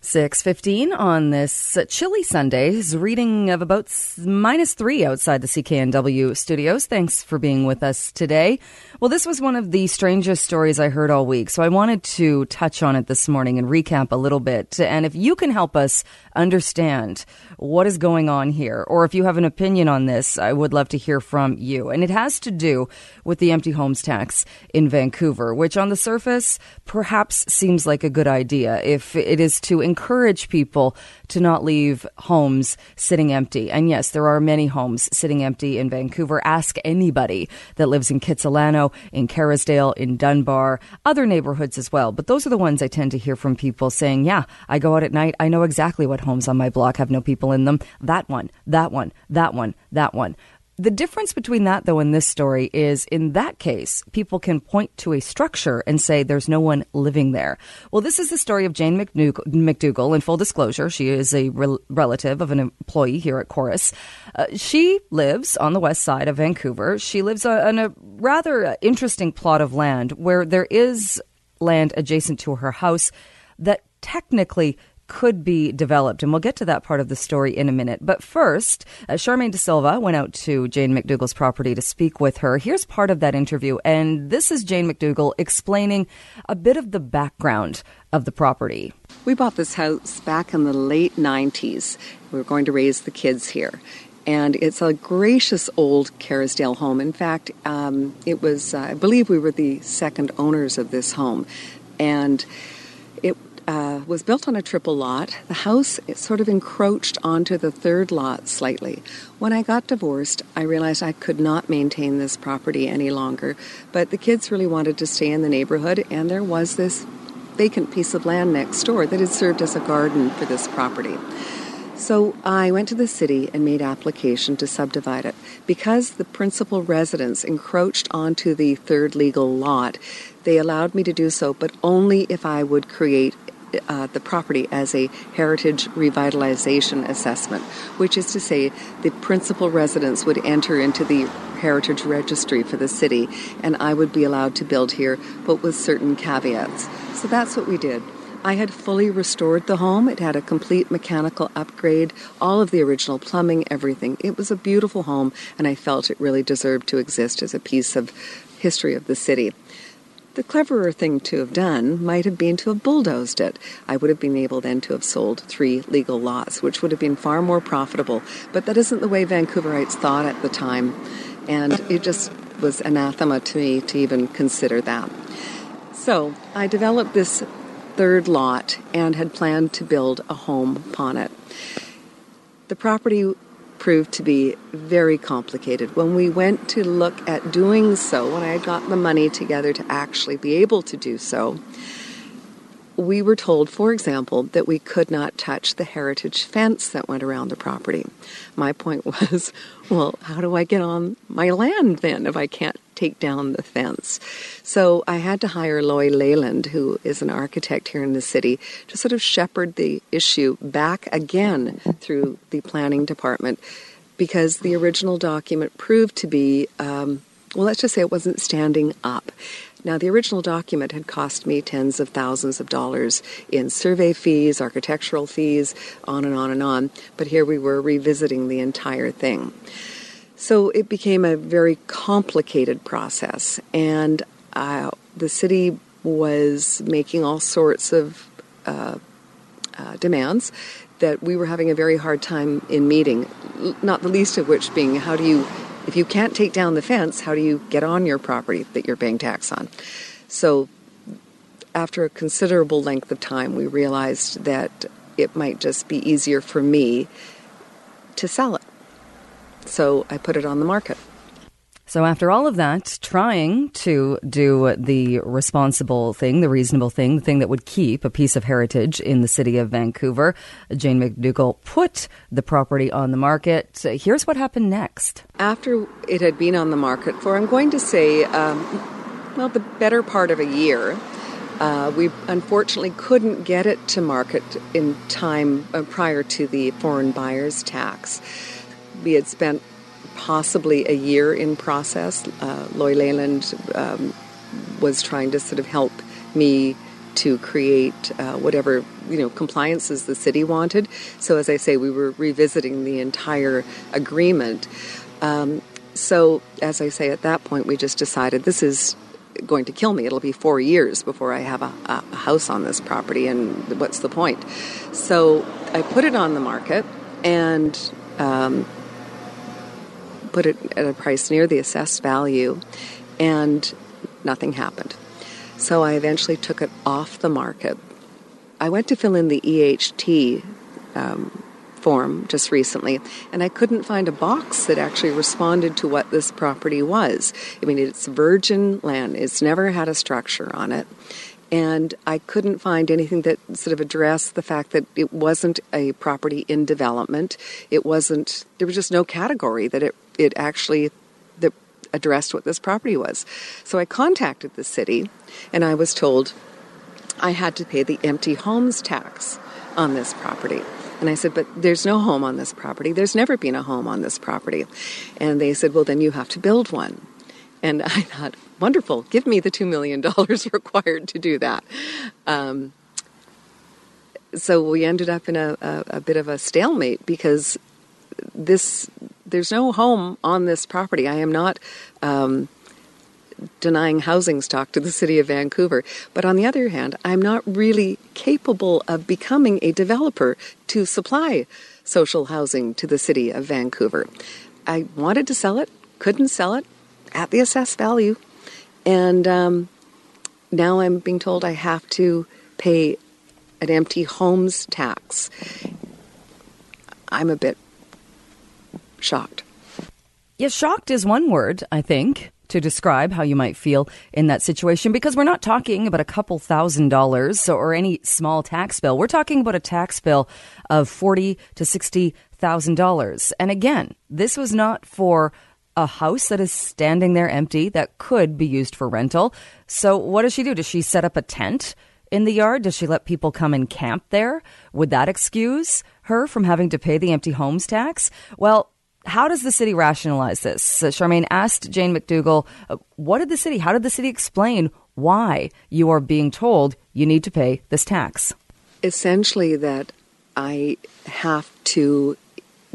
6.15 on this chilly Sunday is reading of about minus three outside the CKNW studios. Thanks for being with us today. Well, this was one of the strangest stories I heard all week, so I wanted to touch on it this morning and recap a little bit. And if you can help us understand what is going on here, or if you have an opinion on this, I would love to hear from you. And it has to do with the empty homes tax in Vancouver, which on the surface perhaps seems like a good idea if it is to encourage people to not leave homes sitting empty. And yes, there are many homes sitting empty in Vancouver. Ask anybody that lives in Kitsilano, in Kerrisdale, in Dunbar, other neighborhoods as well. But those are the ones I tend to hear from people saying, yeah, I go out at night. I know exactly what homes on my block have no people in them. That one, that one, that one, that one. The difference between that, though, and this story is in that case, people can point to a structure and say there's no one living there. Well, this is the story of Jane McDougall. In full disclosure, she is a re- relative of an employee here at Corus. Uh, she lives on the west side of Vancouver. She lives on a rather interesting plot of land where there is land adjacent to her house that technically could be developed. And we'll get to that part of the story in a minute. But first, uh, Charmaine De Silva went out to Jane McDougall's property to speak with her. Here's part of that interview. And this is Jane McDougall explaining a bit of the background of the property. We bought this house back in the late 90s. We were going to raise the kids here. And it's a gracious old Kerrisdale home. In fact, um, it was, uh, I believe we were the second owners of this home. And uh, was built on a triple lot. The house sort of encroached onto the third lot slightly. When I got divorced, I realized I could not maintain this property any longer. But the kids really wanted to stay in the neighborhood, and there was this vacant piece of land next door that had served as a garden for this property. So I went to the city and made application to subdivide it. Because the principal residence encroached onto the third legal lot, they allowed me to do so, but only if I would create uh, the property as a heritage revitalization assessment, which is to say, the principal residence would enter into the heritage registry for the city, and I would be allowed to build here, but with certain caveats. So that's what we did. I had fully restored the home. It had a complete mechanical upgrade, all of the original plumbing, everything. It was a beautiful home, and I felt it really deserved to exist as a piece of history of the city. The cleverer thing to have done might have been to have bulldozed it. I would have been able then to have sold three legal lots, which would have been far more profitable. But that isn't the way Vancouverites thought at the time, and it just was anathema to me to even consider that. So I developed this third lot and had planned to build a home upon it. The property proved to be very complicated. When we went to look at doing so, when I got the money together to actually be able to do so, we were told, for example, that we could not touch the heritage fence that went around the property. My point was, well, how do I get on my land then if I can't take down the fence? So I had to hire Loy Leyland, who is an architect here in the city, to sort of shepherd the issue back again through the planning department because the original document proved to be, um, well, let's just say it wasn't standing up. Now, the original document had cost me tens of thousands of dollars in survey fees, architectural fees, on and on and on, but here we were revisiting the entire thing. So it became a very complicated process, and uh, the city was making all sorts of uh, uh, demands that we were having a very hard time in meeting, not the least of which being how do you if you can't take down the fence, how do you get on your property that you're paying tax on? So, after a considerable length of time, we realized that it might just be easier for me to sell it. So, I put it on the market. So, after all of that, trying to do the responsible thing, the reasonable thing, the thing that would keep a piece of heritage in the city of Vancouver, Jane McDougall put the property on the market. Here's what happened next. After it had been on the market for, I'm going to say, um, well, the better part of a year, uh, we unfortunately couldn't get it to market in time uh, prior to the foreign buyers tax. We had spent possibly a year in process. Uh, Loy Leyland um, was trying to sort of help me to create uh, whatever you know compliances the city wanted. So as I say, we were revisiting the entire agreement. Um, so as I say, at that point, we just decided this is going to kill me. It'll be four years before I have a, a house on this property, and what's the point? So I put it on the market and um, put it at a price near the assessed value, and nothing happened. So I eventually took it off the market. I went to fill in the EHT um, form just recently, and I couldn't find a box that actually responded to what this property was. I mean, it's virgin land, it's never had a structure on it. And I couldn't find anything that sort of addressed the fact that it wasn't a property in development. It wasn't, there was just no category that it, it actually that addressed what this property was. So I contacted the city and I was told I had to pay the empty homes tax on this property. And I said, But there's no home on this property. There's never been a home on this property. And they said, Well, then you have to build one. And I thought, Wonderful, give me the $2 million required to do that. Um, so we ended up in a, a, a bit of a stalemate because this there's no home on this property. I am not um, denying housing stock to the city of Vancouver. But on the other hand, I'm not really capable of becoming a developer to supply social housing to the city of Vancouver. I wanted to sell it, couldn't sell it at the assessed value, and um, now I'm being told I have to pay an empty homes tax. I'm a bit shocked. Yes, shocked is one word, I think, to describe how you might feel in that situation because we're not talking about a couple thousand dollars or any small tax bill. We're talking about a tax bill of forty to sixty thousand dollars. And again, this was not for a house that is standing there empty that could be used for rental. So what does she do? Does she set up a tent in the yard? Does she let people come and camp there? Would that excuse her from having to pay the empty homes tax? Well, how does the city rationalize this? Uh, Charmaine asked Jane McDougall, uh, what did the city, how did the city explain why you are being told you need to pay this tax? Essentially, that I have to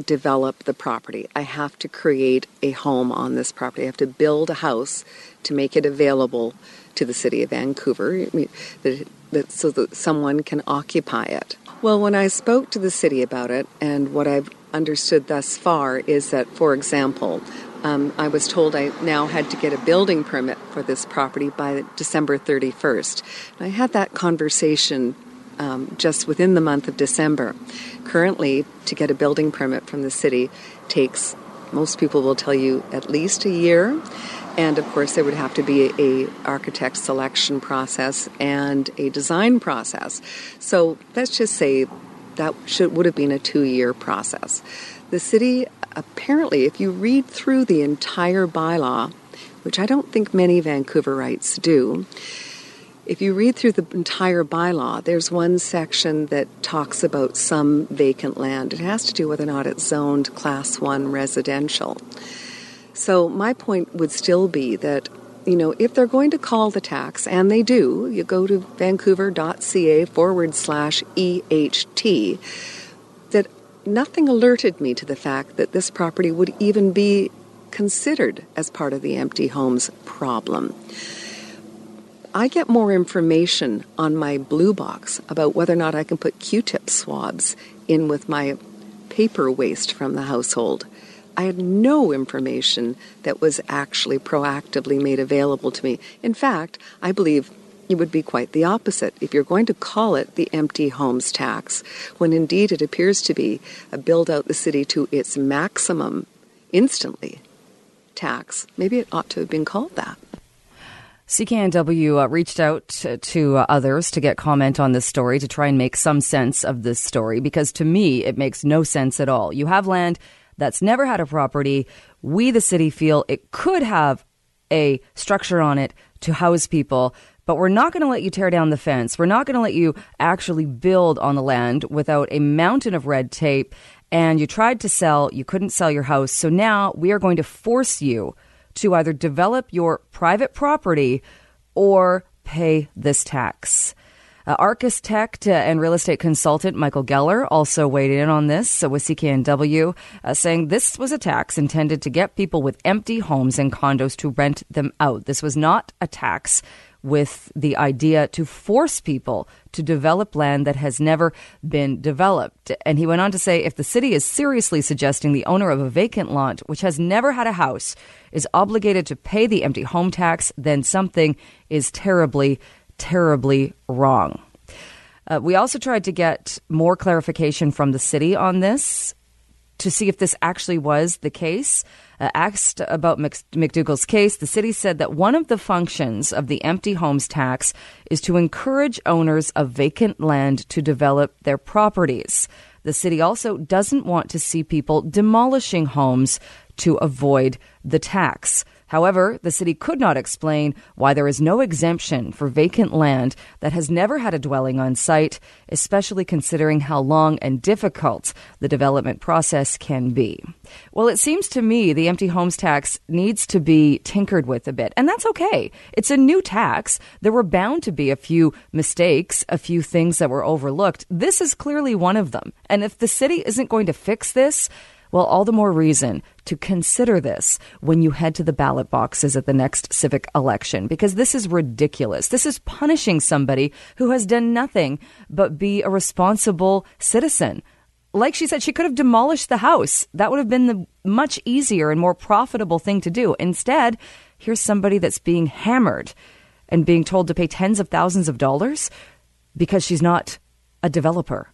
develop the property. I have to create a home on this property. I have to build a house to make it available to the city of Vancouver so that someone can occupy it. Well, when I spoke to the city about it, and what I've understood thus far is that, for example, um, I was told I now had to get a building permit for this property by December 31st. And I had that conversation um, just within the month of December. Currently, to get a building permit from the city takes, most people will tell you, at least a year and of course there would have to be a, a, architect selection process and a design process so let's just say that should would have been a two year process the city apparently if you read through the entire bylaw which i don't think many vancouverites do if you read through the entire bylaw, there's one section that talks about some vacant land. It has to do whether or not it's zoned class one residential. So my point would still be that you know, if they're going to call the tax, and they do, you go to vancouver.ca forward slash EHT, that nothing alerted me to the fact that this property would even be considered as part of the empty homes problem. I get more information on my blue box about whether or not I can put Q tip swabs in with my paper waste from the household. I had no information that was actually proactively made available to me. In fact, I believe it would be quite the opposite. If you're going to call it the empty homes tax, when indeed it appears to be a build out the city to its maximum instantly tax, maybe it ought to have been called that. CKNW uh, reached out to, to uh, others to get comment on this story to try and make some sense of this story because to me it makes no sense at all. You have land that's never had a property, we, the city, feel it could have a structure on it to house people. But we're not going to let you tear down the fence. We're not going to let you actually build on the land without a mountain of red tape. And you tried to sell, you couldn't sell your house. So now we are going to force you to either develop your private property or pay this tax. Uh, architect uh, and real estate consultant Michael Geller also weighed in on this uh, with CKNW, uh, saying this was a tax intended to get people with empty homes and condos to rent them out. This was not a tax with the idea to force people to develop land that has never been developed. And he went on to say if the city is seriously suggesting the owner of a vacant lot, which has never had a house, is obligated to pay the empty home tax, then something is terribly, terribly wrong. Uh, we also tried to get more clarification from the city on this to see if this actually was the case. Uh, asked about McDougall's case, the city said that one of the functions of the empty homes tax is to encourage owners of vacant land to develop their properties. The city also doesn't want to see people demolishing homes to avoid the tax. However, the city could not explain why there is no exemption for vacant land that has never had a dwelling on site, especially considering how long and difficult the development process can be. Well, it seems to me the empty homes tax needs to be tinkered with a bit, and that's okay. It's a new tax. There were bound to be a few mistakes, a few things that were overlooked. This is clearly one of them. And if the city isn't going to fix this, well, all the more reason to consider this when you head to the ballot boxes at the next civic election, because this is ridiculous. This is punishing somebody who has done nothing but be a responsible citizen. Like she said, she could have demolished the house. That would have been the much easier and more profitable thing to do. Instead, here's somebody that's being hammered and being told to pay tens of thousands of dollars because she's not a developer.